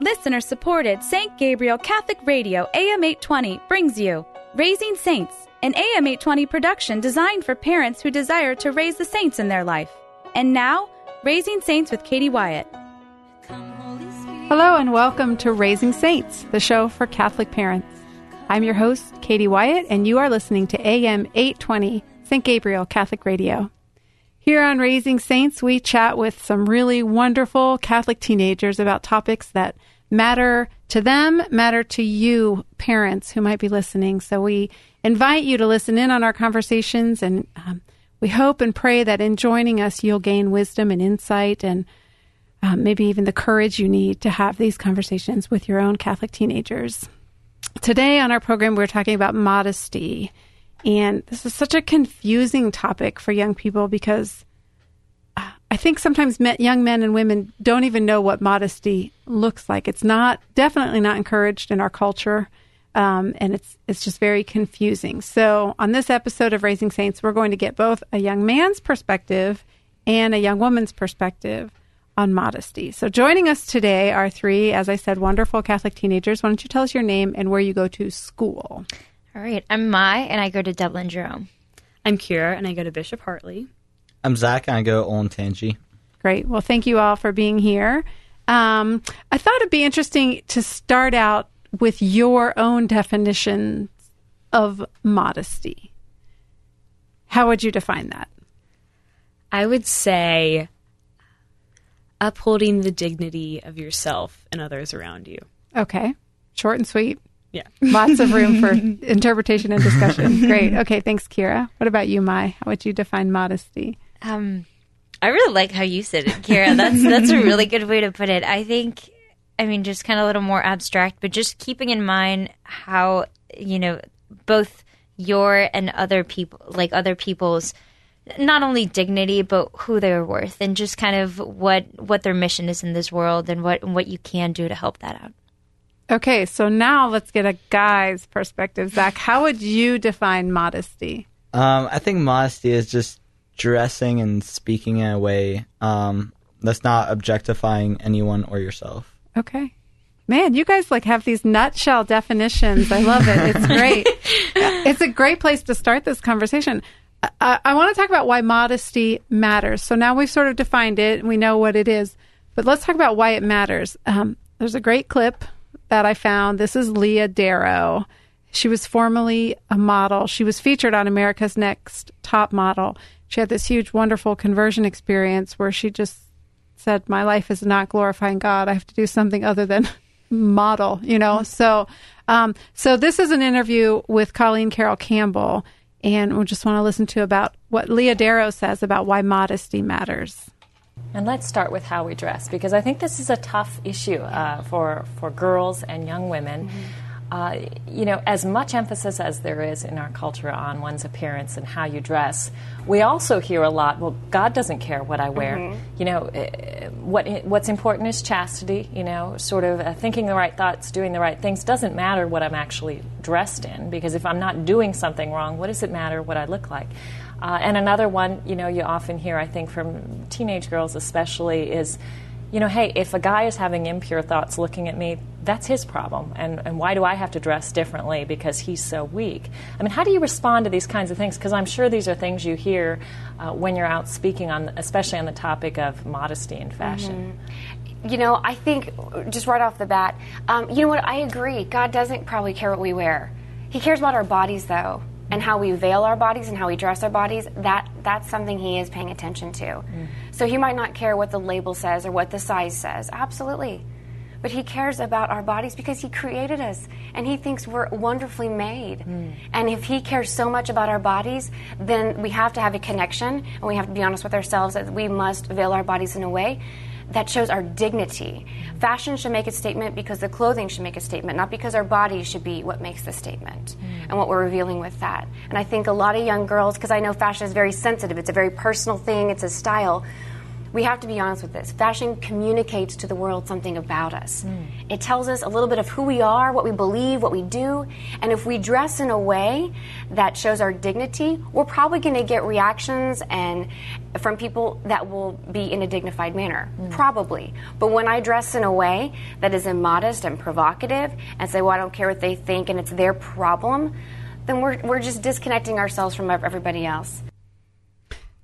Listener supported St. Gabriel Catholic Radio AM 820 brings you Raising Saints, an AM 820 production designed for parents who desire to raise the saints in their life. And now, Raising Saints with Katie Wyatt. Hello, and welcome to Raising Saints, the show for Catholic parents. I'm your host, Katie Wyatt, and you are listening to AM 820 St. Gabriel Catholic Radio. Here on Raising Saints, we chat with some really wonderful Catholic teenagers about topics that matter to them, matter to you, parents who might be listening. So we invite you to listen in on our conversations, and um, we hope and pray that in joining us, you'll gain wisdom and insight and um, maybe even the courage you need to have these conversations with your own Catholic teenagers. Today on our program, we're talking about modesty. And this is such a confusing topic for young people because uh, I think sometimes young men and women don't even know what modesty looks like. It's not definitely not encouraged in our culture, um, and it's it's just very confusing. So on this episode of Raising Saints, we're going to get both a young man's perspective and a young woman's perspective on modesty. So joining us today are three, as I said, wonderful Catholic teenagers. Why don't you tell us your name and where you go to school? All right. I'm Mai, and I go to Dublin Jerome. I'm Kira, and I go to Bishop Hartley. I'm Zach, and I go to Olentangy. Great. Well, thank you all for being here. Um, I thought it'd be interesting to start out with your own definition of modesty. How would you define that? I would say upholding the dignity of yourself and others around you. Okay. Short and sweet. Yeah. Lots of room for interpretation and discussion. Great. Okay. Thanks, Kira. What about you, Mai? How would you define modesty? Um, I really like how you said it, Kira. That's that's a really good way to put it. I think, I mean, just kind of a little more abstract, but just keeping in mind how you know both your and other people, like other people's, not only dignity but who they're worth, and just kind of what what their mission is in this world, and what what you can do to help that out. Okay, so now let's get a guy's perspective. Zach, how would you define modesty? Um, I think modesty is just dressing and speaking in a way um, that's not objectifying anyone or yourself. Okay. Man, you guys like have these nutshell definitions. I love it. It's great. it's a great place to start this conversation. I, I want to talk about why modesty matters. So now we've sort of defined it and we know what it is, but let's talk about why it matters. Um, there's a great clip that I found. This is Leah Darrow. She was formerly a model. She was featured on America's Next Top Model. She had this huge, wonderful conversion experience where she just said, My life is not glorifying God. I have to do something other than model, you know? So, um, so this is an interview with Colleen Carroll Campbell, and we just want to listen to about what Leah Darrow says about why modesty matters. And let's start with how we dress, because I think this is a tough issue uh, for, for girls and young women. Mm-hmm. Uh, you know, as much emphasis as there is in our culture on one's appearance and how you dress, we also hear a lot. Well, God doesn't care what I wear. Mm-hmm. You know, uh, what what's important is chastity. You know, sort of uh, thinking the right thoughts, doing the right things. Doesn't matter what I'm actually dressed in, because if I'm not doing something wrong, what does it matter what I look like? Uh, and another one, you know, you often hear, I think, from teenage girls especially, is, you know, hey, if a guy is having impure thoughts looking at me, that's his problem. And, and why do I have to dress differently because he's so weak? I mean, how do you respond to these kinds of things? Because I'm sure these are things you hear uh, when you're out speaking on, especially on the topic of modesty and fashion. Mm-hmm. You know, I think just right off the bat, um, you know what? I agree. God doesn't probably care what we wear. He cares about our bodies, though and how we veil our bodies and how we dress our bodies, that that's something he is paying attention to. Mm. So he might not care what the label says or what the size says. Absolutely. But he cares about our bodies because he created us and he thinks we're wonderfully made. Mm. And if he cares so much about our bodies, then we have to have a connection and we have to be honest with ourselves that we must veil our bodies in a way that shows our dignity. Fashion should make a statement because the clothing should make a statement, not because our bodies should be what makes the statement mm. and what we're revealing with that. And I think a lot of young girls, because I know fashion is very sensitive, it's a very personal thing, it's a style. We have to be honest with this. Fashion communicates to the world something about us. Hmm. It tells us a little bit of who we are, what we believe, what we do. And if we dress in a way that shows our dignity, we're probably going to get reactions and from people that will be in a dignified manner. Hmm. Probably. But when I dress in a way that is immodest and provocative and say, well, I don't care what they think and it's their problem, then we're, we're just disconnecting ourselves from everybody else.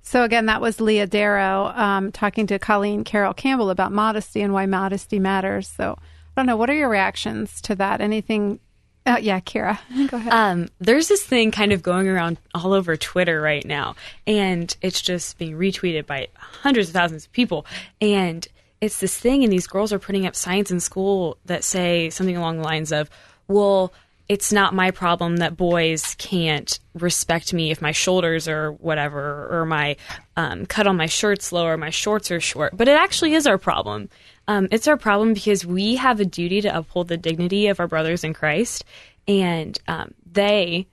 So again, that was Leah Darrow um, talking to Colleen Carroll Campbell about modesty and why modesty matters. So I don't know. What are your reactions to that? Anything? Uh, yeah, Kira, go ahead. Um, there's this thing kind of going around all over Twitter right now, and it's just being retweeted by hundreds of thousands of people. And it's this thing, and these girls are putting up signs in school that say something along the lines of, well, it's not my problem that boys can't respect me if my shoulders are whatever or my um, cut on my shirt's low or my shorts are short. But it actually is our problem. Um, it's our problem because we have a duty to uphold the dignity of our brothers in Christ, and um, they,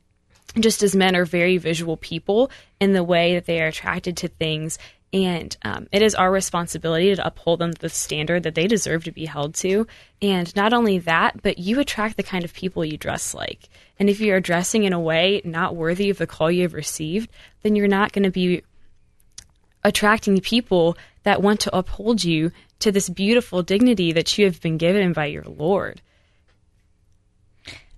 just as men, are very visual people in the way that they are attracted to things. And um, it is our responsibility to uphold them to the standard that they deserve to be held to. And not only that, but you attract the kind of people you dress like. And if you are dressing in a way not worthy of the call you have received, then you're not going to be attracting people that want to uphold you to this beautiful dignity that you have been given by your Lord.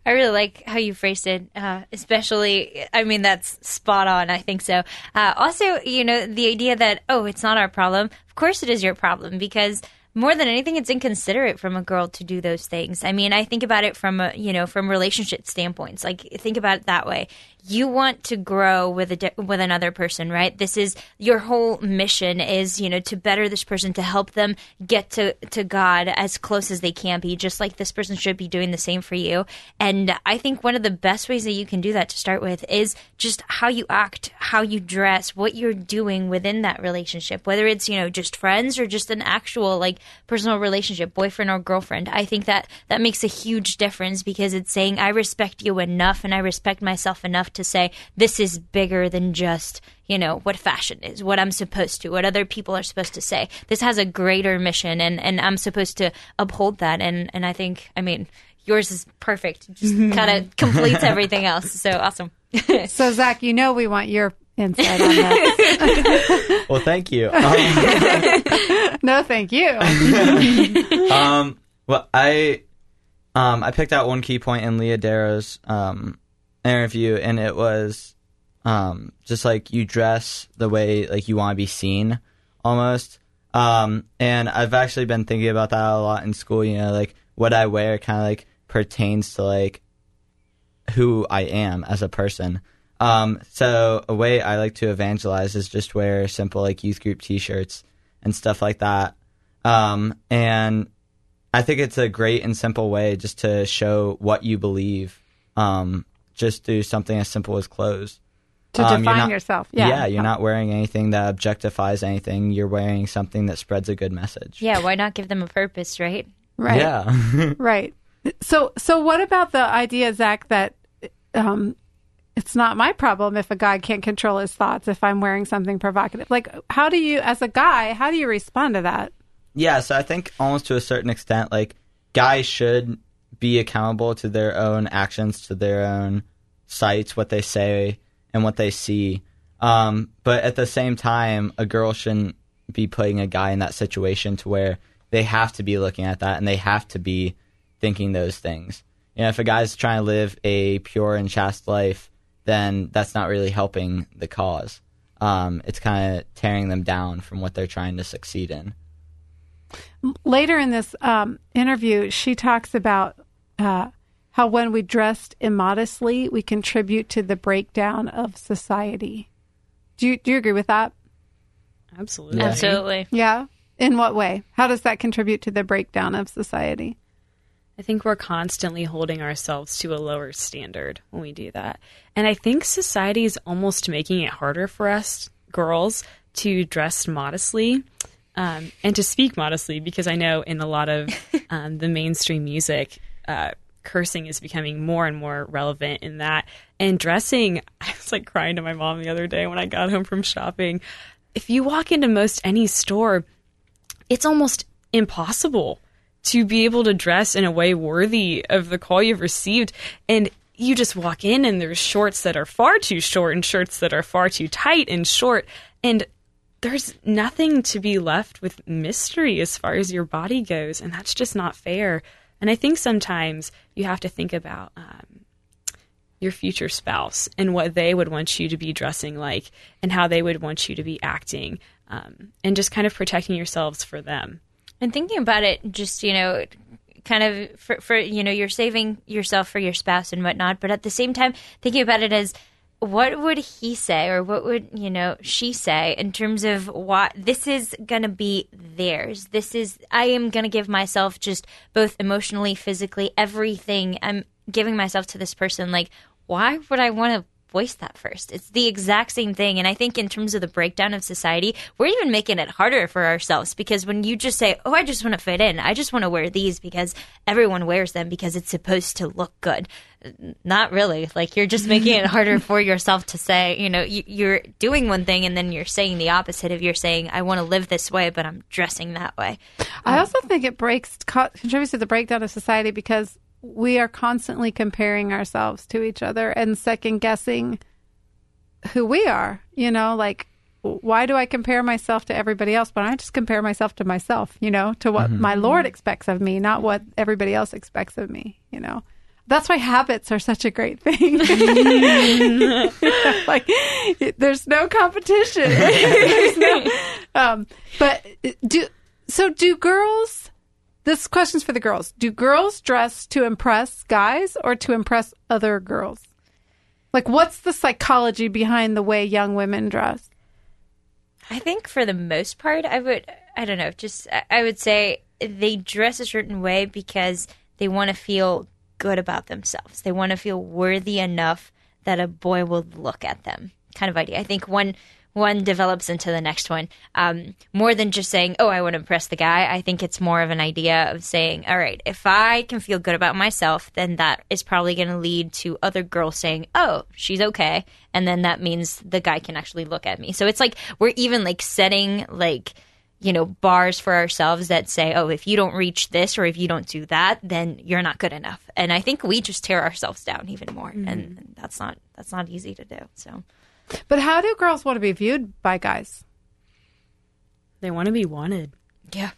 I really like how you phrased it, uh, especially, I mean, that's spot on. I think so. Uh, also, you know, the idea that, oh, it's not our problem. Of course it is your problem because more than anything, it's inconsiderate from a girl to do those things. I mean, I think about it from a, you know, from relationship standpoints. Like, think about it that way. You want to grow with a, with another person, right? This is your whole mission is, you know, to better this person, to help them get to, to God as close as they can be, just like this person should be doing the same for you. And I think one of the best ways that you can do that to start with is just how you act, how you dress, what you're doing within that relationship, whether it's, you know, just friends or just an actual, like, personal relationship, boyfriend or girlfriend. I think that that makes a huge difference because it's saying I respect you enough and I respect myself enough to say this is bigger than just, you know, what fashion is, what I'm supposed to, what other people are supposed to say. This has a greater mission and, and I'm supposed to uphold that. And, and I think, I mean, yours is perfect. Just mm-hmm. kind of completes everything else. So awesome. so Zach, you know we want your insight on that. well, thank you. Um, no, thank you. um, well, I um, I picked out one key point in Leah Darrow's um, interview, and it was um, just like you dress the way like you want to be seen, almost. Um, and I've actually been thinking about that a lot in school. You know, like what I wear kind of like pertains to like who I am as a person. Um, so a way I like to evangelize is just wear simple like youth group T-shirts and stuff like that. Um, and I think it's a great and simple way just to show what you believe. Um, just do something as simple as clothes. To Um, define not- yourself. Yeah. Yeah, you're not wearing anything that objectifies anything. You're wearing something that spreads a good message. yeah, why not give them a purpose, right? Right. Yeah. Right. So, so what about the idea, Zach, that um, it's not my problem if a guy can't control his thoughts if I'm wearing something provocative? Like, how do you, as a guy, how do you respond to that? Yeah, so I think almost to a certain extent, like guys should be accountable to their own actions, to their own sights, what they say and what they see. Um, but at the same time, a girl shouldn't be putting a guy in that situation to where they have to be looking at that and they have to be thinking those things. You know, if a guy's trying to live a pure and chaste life, then that's not really helping the cause. Um, it's kind of tearing them down from what they're trying to succeed in. Later in this um, interview, she talks about uh, how when we dressed immodestly, we contribute to the breakdown of society. Do you, do you agree with that? Absolutely. Yeah. Absolutely. Yeah. In what way? How does that contribute to the breakdown of society? I think we're constantly holding ourselves to a lower standard when we do that. And I think society is almost making it harder for us girls to dress modestly um, and to speak modestly because I know in a lot of um, the mainstream music, uh, cursing is becoming more and more relevant in that. And dressing, I was like crying to my mom the other day when I got home from shopping. if you walk into most any store, it's almost impossible to be able to dress in a way worthy of the call you've received. And you just walk in and there's shorts that are far too short and shirts that are far too tight and short. And there's nothing to be left with mystery as far as your body goes. And that's just not fair. And I think sometimes you have to think about um, your future spouse and what they would want you to be dressing like and how they would want you to be acting um, and just kind of protecting yourselves for them. And thinking about it, just, you know, kind of for, for, you know, you're saving yourself for your spouse and whatnot, but at the same time, thinking about it as, what would he say or what would you know she say in terms of what this is to be theirs. This is i am to give myself just both emotionally physically everything. I'm giving myself to this person. Like why would i want to voice that first it's the exact same thing and i think in terms of the breakdown of society we're even making it harder for ourselves because when you just say oh i just want to fit in i just want to wear these because everyone wears them because it's supposed to look good not really. Like you're just making it harder for yourself to say, you know, you, are doing one thing and then you're saying the opposite of you're saying, I want to live this way, but I'm dressing that way. I um, also think it breaks, contributes to the breakdown of society because we are constantly comparing ourselves to each other and second guessing who we are. You know, like, why do I compare myself to everybody else? But I just compare myself to myself, you know, to what mm-hmm. my Lord expects of me, not what everybody else expects of me, you know. That's why habits are such a great thing. like, there's no competition. there's no, um, but do so. Do girls? This question's for the girls. Do girls dress to impress guys or to impress other girls? Like, what's the psychology behind the way young women dress? I think for the most part, I would. I don't know. Just I would say they dress a certain way because they want to feel good about themselves. They want to feel worthy enough that a boy will look at them. Kind of idea. I think one one develops into the next one. Um, more than just saying, "Oh, I want to impress the guy." I think it's more of an idea of saying, "All right, if I can feel good about myself, then that is probably going to lead to other girls saying, "Oh, she's okay," and then that means the guy can actually look at me. So it's like we're even like setting like you know, bars for ourselves that say, oh, if you don't reach this or if you don't do that, then you're not good enough. And I think we just tear ourselves down even more, mm-hmm. and that's not that's not easy to do. So, but how do girls want to be viewed by guys? They want to be wanted. Yeah,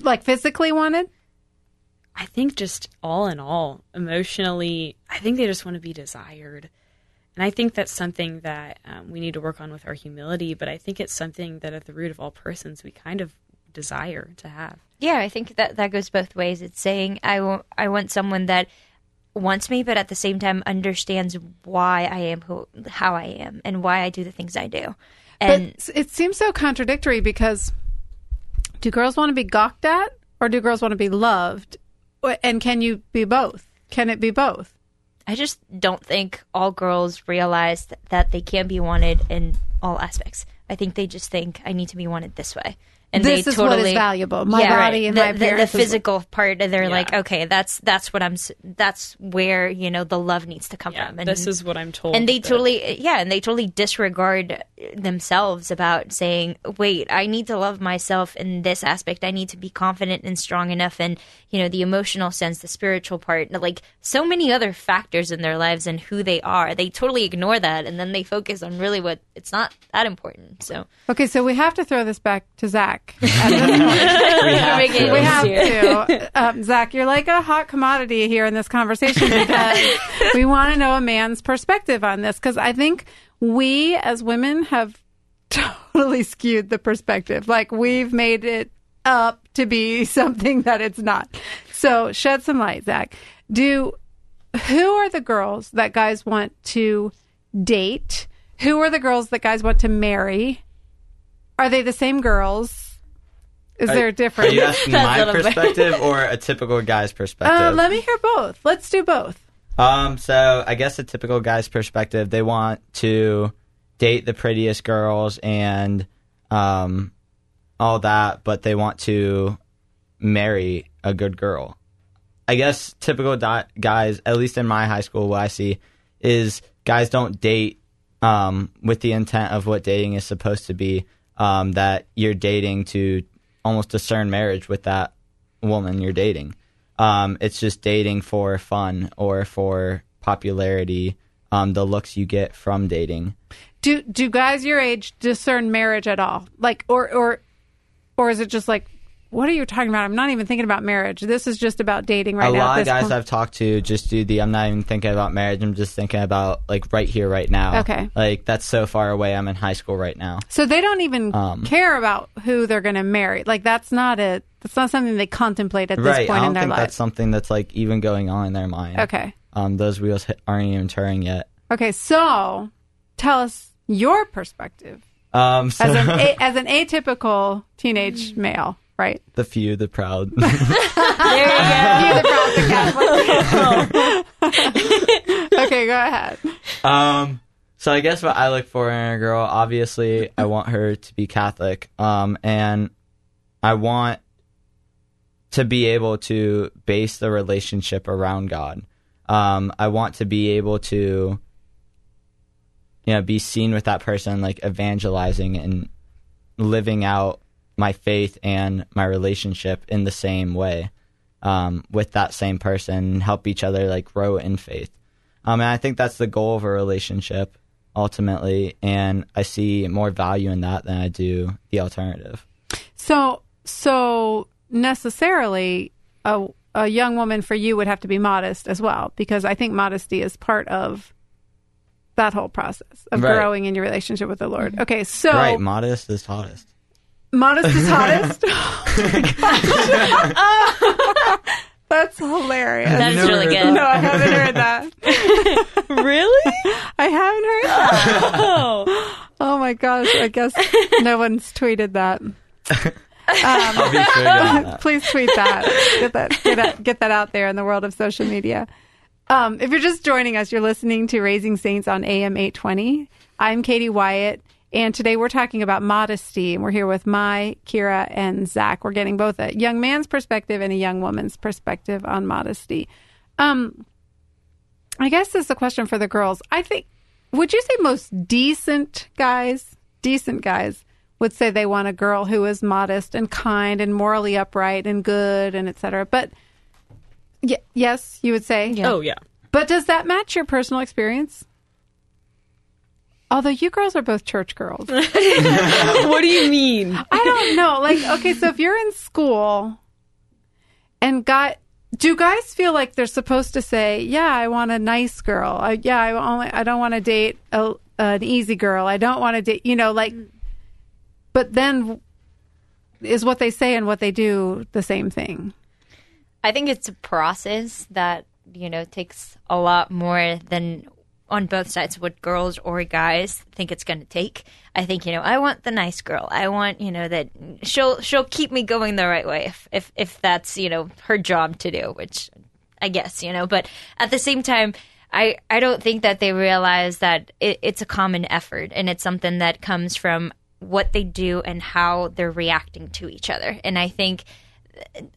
like physically wanted. I think just all in all, emotionally, I think they just want to be desired. And I think that's something that um, we need to work on with our humility, but I think it's something that at the root of all persons we kind of desire to have. Yeah, I think that that goes both ways. It's saying I, w- I want someone that wants me, but at the same time understands why I am who, how I am and why I do the things I do. And but it seems so contradictory because do girls want to be gawked at or do girls want to be loved? And can you be both? Can it be both? I just don't think all girls realize that they can be wanted in all aspects. I think they just think I need to be wanted this way and this they is totally, what is valuable. My yeah, body and the, my the, the physical part. They're yeah. like, okay, that's that's what I'm. That's where you know the love needs to come yeah, from. And this is what I'm told. And they that... totally, yeah, and they totally disregard themselves about saying, wait, I need to love myself in this aspect. I need to be confident and strong enough, and you know the emotional sense, the spiritual part, like so many other factors in their lives and who they are. They totally ignore that, and then they focus on really what it's not that important. So okay, so we have to throw this back to Zach we have to. We have to. Um, Zach, you're like a hot commodity here in this conversation because we want to know a man's perspective on this because I think we as women have totally skewed the perspective. Like we've made it up to be something that it's not. So shed some light, Zach. Do who are the girls that guys want to date? Who are the girls that guys want to marry? Are they the same girls? Is are, there a difference? Are you asking my perspective or a typical guy's perspective? Uh, let me hear both. Let's do both. Um, so I guess a typical guy's perspective, they want to date the prettiest girls and um, all that, but they want to marry a good girl. I guess typical di- guys, at least in my high school, what I see is guys don't date um, with the intent of what dating is supposed to be. Um, that you're dating to almost discern marriage with that woman you're dating. Um, it's just dating for fun or for popularity. Um, the looks you get from dating. Do do guys your age discern marriage at all? Like, or or or is it just like, what are you talking about? I'm not even thinking about marriage. This is just about dating right a now. lot of guys point. I've talked to just do the I'm not even thinking about marriage. I'm just thinking about like right here, right now. Okay. Like that's so far away. I'm in high school right now. So they don't even Um, care about who they're going to marry. Like that's not a that's not something they contemplate at this right. point I don't in their think life. that's something that's like even going on in their mind. Okay. Um, those wheels aren't even turning yet. Okay. So tell us your perspective Um, so as an a, as an atypical teenage male, right? the few, the proud. There You're the proud Catholic. okay, go ahead. Um, so I guess what I look for in a girl, obviously, I want her to be Catholic. Um, and I want to be able to base the relationship around God. Um, I want to be able to, you know, be seen with that person, like evangelizing and living out my faith and my relationship in the same way um, with that same person, help each other like grow in faith. Um, and I think that's the goal of a relationship ultimately, and I see more value in that than I do the alternative. So so necessarily a a young woman for you would have to be modest as well because I think modesty is part of that whole process of Right. growing in your relationship with the Lord. Okay, so Right, modest is hottest. Modest is hottest. Oh my gosh. That's hilarious. That's never really heard good. no, I haven't heard that. really? I haven't heard that. Oh. Oh my gosh, I guess no one's tweeted that. I'll be sure to do that. Please tweet that. Get that get that get that out there in the world of social media. Um, if you're just joining us, you're listening to Raising Saints on AM 820. I'm Katie Wyatt, and today we're talking about modesty. And we're here with Mai, Kira, and Zach. We're getting both a young man's perspective and a young woman's perspective on modesty. Um, I guess this is a question for the girls. I think, would you say most decent guys, decent guys, would say they want a girl who is modest and kind and morally upright and good and etc. But y- yes, you would say. Oh yeah. But does that match your personal experience? Although you girls are both church girls. what do you mean? I don't know. Like, okay, so if you're in school and got do guys feel like they're supposed to say, "Yeah, I want a nice girl. I, yeah, I only I don't want to date a, an easy girl. I don't want to date, you know, like." Mm. But then, is what they say and what they do the same thing? I think it's a process that you know takes a lot more than on both sides what girls or guys think it's going to take. I think you know I want the nice girl. I want you know that she'll she'll keep me going the right way if if if that's you know her job to do, which I guess you know. But at the same time. I, I don't think that they realize that it, it's a common effort and it's something that comes from what they do and how they're reacting to each other. And I think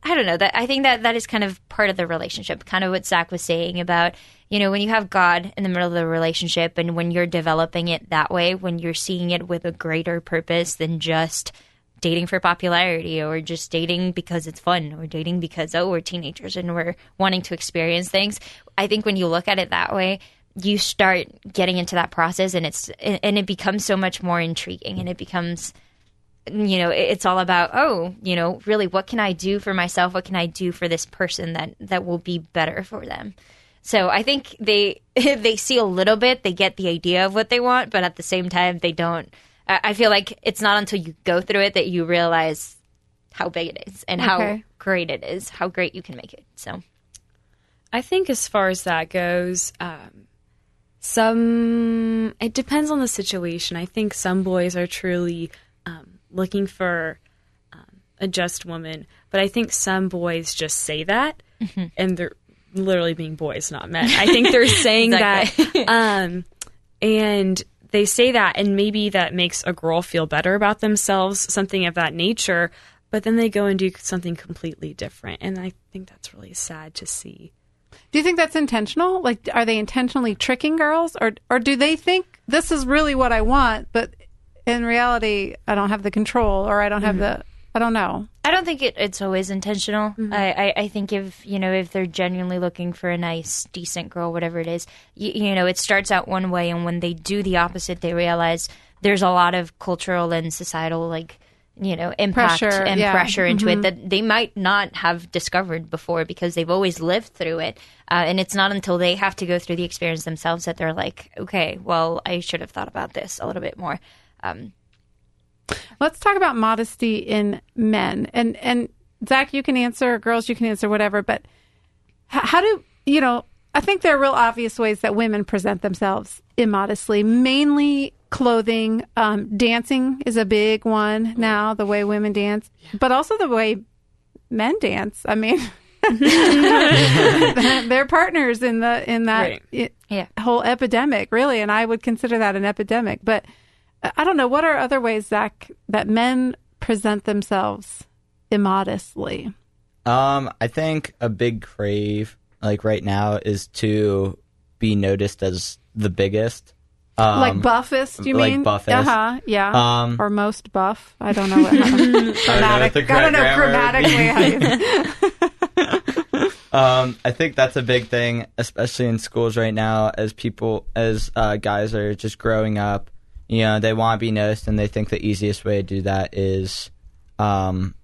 I don't know that I think that that is kind of part of the relationship, kind of what Zach was saying about you know when you have God in the middle of the relationship and when you're developing it that way, when you're seeing it with a greater purpose than just dating for popularity or just dating because it's fun or dating because oh we're teenagers and we're wanting to experience things. I think when you look at it that way, you start getting into that process and it's and it becomes so much more intriguing and it becomes you know it's all about oh you know really what can i do for myself? What can i do for this person that that will be better for them? So i think they they see a little bit they get the idea of what they want but at the same time they don't i feel like it's not until you go through it that you realize how big it is and how great it is how great you can make it so. I think as far as that goes, um, some it depends on the situation. I think some boys are truly looking for um, a just woman, but I think some boys just say that, and they're literally being boys, not men. I think they're saying Exactly. that, um, and they say that, and maybe that makes a girl feel better about themselves, something of that nature. But then they go and do something completely different, and I think that's really sad to see. Do you think that's intentional? Like, are they intentionally tricking girls, or or do they think this is really what I want, but in reality, I don't have the control, or I don't have mm-hmm. the, I don't know. I don't think it, it's always intentional. Mm-hmm. I, I, I think if you know if they're genuinely looking for a nice, decent girl, whatever it is, you, you know, it starts out one way, and when they do the opposite, they realize there's a lot of cultural and societal like you know impact Pressure, and yeah. pressure into it mm-hmm. that they might not have discovered before because they've always lived through it. Uh, and it's not until they have to go through the experience themselves that they're like, okay, well, I should have thought about this a little bit more. Um, Let's talk about modesty in men. And and Zach, you can answer, girls, you can answer whatever. But how do you know? I think there are real obvious ways that women present themselves immodestly. Mainly clothing, um, dancing is a big one now. The way women dance, but also the way men dance. I mean. they're partners in the in that Right. Yeah. whole epidemic, really, and I would consider that an epidemic. But I don't know what are other ways, Zach, that men present themselves immodestly. Um, I think a big crave like right now is to be noticed as the biggest. Um, like buffest, you like mean? buffest. Uh huh. Yeah. Um, or most buff. I don't know what I don't know grammatically how you. Um, I think that's a big thing, especially in schools right now, as people, as uh, guys are just growing up. You know, they want to be noticed, and they think the easiest way to do that is, um,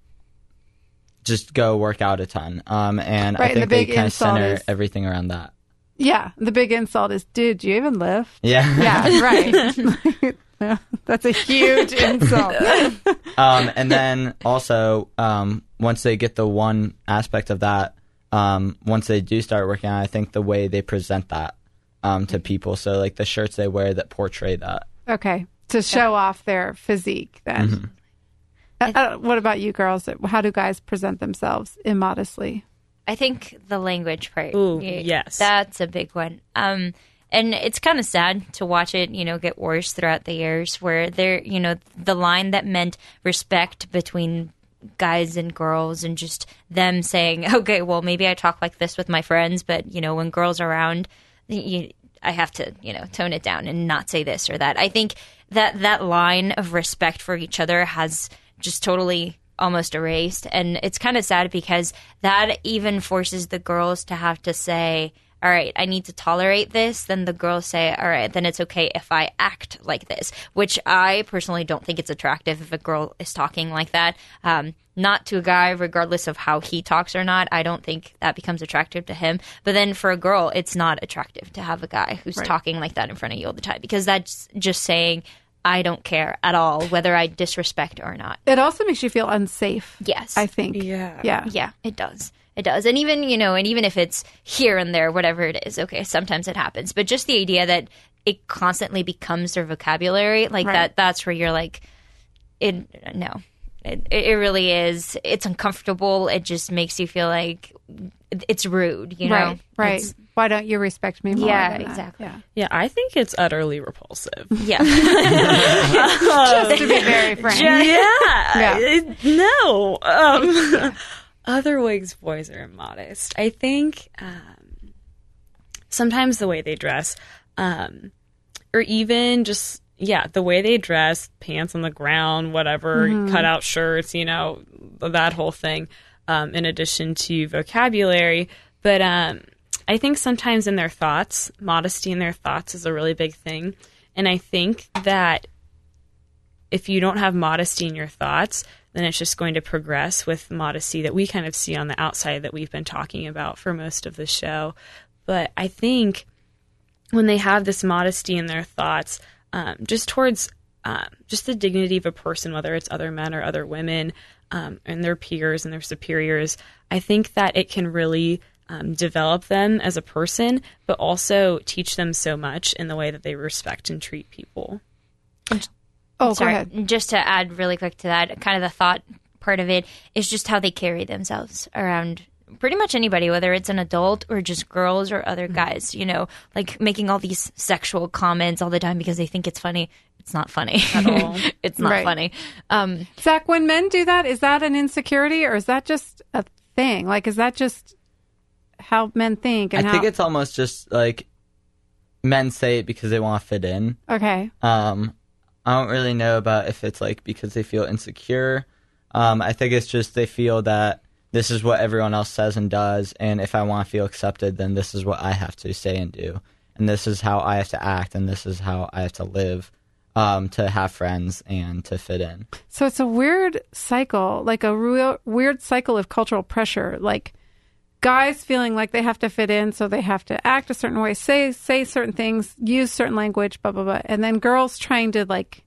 just go work out a ton. Um, and Right, I and think the they big kind of insult center is- everything around that. Yeah. The big insult is, dude, do you even lift? Yeah. Yeah. Right. That's a huge insult. um, and then also, um, once they get the one aspect of that, um, once they do start working out, I think the way they present that um, to people, so like the shirts they wear that portray that. Okay. To show off their physique, then. Uh, uh, what about you girls? How do guys present themselves immodestly? I think the language part. Ooh, y- yes. That's a big one. Um, and it's kind of sad to watch it, you know, get worse throughout the years where there, you know, the line that meant respect between guys and girls and just them saying, okay, well, maybe I talk like this with my friends, but, you know, when girls are around, you, I have to, you know, tone it down and not say this or that. I think that that line of respect for each other has just totally almost erased. And it's kind of sad because that even forces the girls to have to say, all right, I need to tolerate this. Then the girls say, all right, then it's okay if I act like this, which I personally don't think it's attractive if a girl is talking like that. Um, not to a guy, regardless of how he talks or not. I don't think that becomes attractive to him. But then for a girl, it's not attractive to have a guy who's talking like that in front of you all the time because that's just saying, I don't care at all whether I disrespect or not. It also makes you feel unsafe. Yes. I think. Yeah. Yeah. Yeah, it does. It does. And even, you know, and even if it's here and there, whatever it is, okay, sometimes it happens. But just the idea that it constantly becomes their vocabulary, like Right. that, that's where you're like, it, no. It, it really is. It's uncomfortable. It just makes you feel like it's rude, you know? Right. Right. It's- Why don't you respect me more? Yeah, than that? exactly. Yeah. Yeah, I think it's utterly repulsive. yeah. Just to be very frank. yeah. Yeah. it- no. Um, other wigs boys are immodest. I think um, sometimes the way they dress, um, or even just yeah, the way they dress, pants on the ground, whatever, cut out shirts, you know, that whole thing. Um, in addition to vocabulary, but um, I think sometimes in their thoughts, modesty in their thoughts is a really big thing, and I think that if you don't have modesty in your thoughts, then it's just going to progress with modesty that we kind of see on the outside that we've been talking about for most of the show. But I think when they have this modesty in their thoughts, um, just towards um, just the dignity of a person, whether it's other men or other women, um, and their peers and their superiors, I think that it can really um, develop them as a person, but also teach them so much in the way that they respect and treat people. Oh, go Sorry, ahead. just to add really quick to that, kind of the thought part of it is just how they carry themselves around pretty much anybody, whether it's an adult or just girls or other Mm-hmm. guys, you know, like making all these sexual comments all the time because they think it's funny. It's not funny at all. it's not Right. funny. Um, Zach, when men do that, is that an insecurity or is that just a thing? Like, is that just how men think and I how think it's almost just like men say it because they want to fit in. okay. Um, I don't really know about if it's like because they feel insecure. Um, I think it's just they feel that this is what everyone else says and does, and if I want to feel accepted, then this is what I have to say and do, and this is how I have to act, and this is how I have to live um, to have friends and to fit in. So it's a weird cycle, like a real weird cycle of cultural pressure. Like guys feeling like they have to fit in, so they have to act a certain way, say say certain things, use certain language, blah blah blah, and then girls trying to like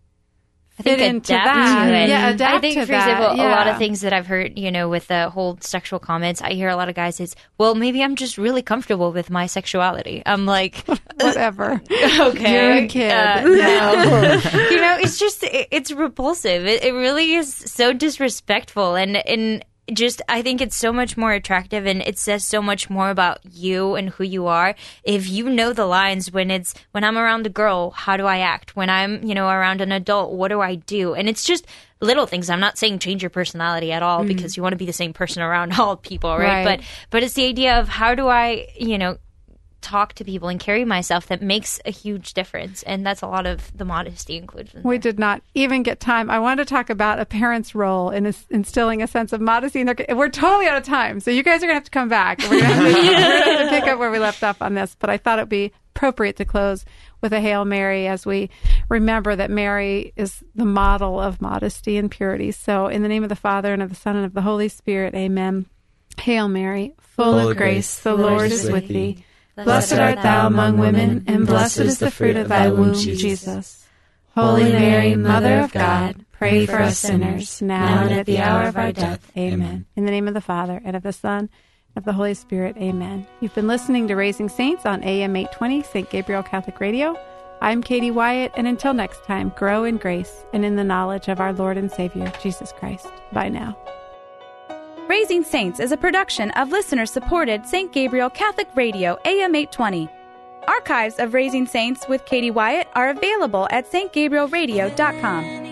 I fit think into adapt that. to. Yeah, adapt I think, to for that. example, a lot of things that I've heard, you know, with the whole sexual comments, I hear a lot of guys is, well, maybe I'm just really comfortable with my sexuality. I'm like, whatever. okay, You're a kid. uh, no, you know, it's just it, it's repulsive. It, it really is so disrespectful, and and just I think it's so much more attractive, and it says so much more about you and who you are if you know the lines when it's when I'm around a girl, how do I act? When I'm you know around an adult, what do I do? And it's just little things. I'm not saying change your personality at all mm. because you want to be the same person around all people, right? Right. But but it's the idea of how do I you know talk to people and carry myself that makes a huge difference and that's a lot of the modesty included in We did not even get time. I wanted to talk about a parent's role in instilling a sense of modesty in their. We're totally out of time, so you guys are gonna have to come back. We're gonna have to, we're gonna have to pick up where we left off on this. But I thought it'd be appropriate to close with a Hail Mary as we remember that Mary is the model of modesty and purity. So, in the name of the Father and of the Son and of the Holy Spirit, Amen. Hail Mary, full, of grace, the Lord is with thee. Blessed art thou among women, and blessed is the fruit of thy womb, Jesus. Holy Mary, Mother of God, pray for us sinners, now and at the hour of our death. Amen. In the name of the Father, and of the Son, and of the Holy Spirit. Amen. You've been listening to Raising Saints on AM 820, St. Gabriel Catholic Radio. I'm Katie Wyatt, and until next time, grow in grace and in the knowledge of our Lord and Savior, Jesus Christ. Bye now. Raising Saints is a production of listener supported St. Gabriel Catholic Radio AM 820. Archives of Raising Saints with Katie Wyatt are available at stgabrielradio.com.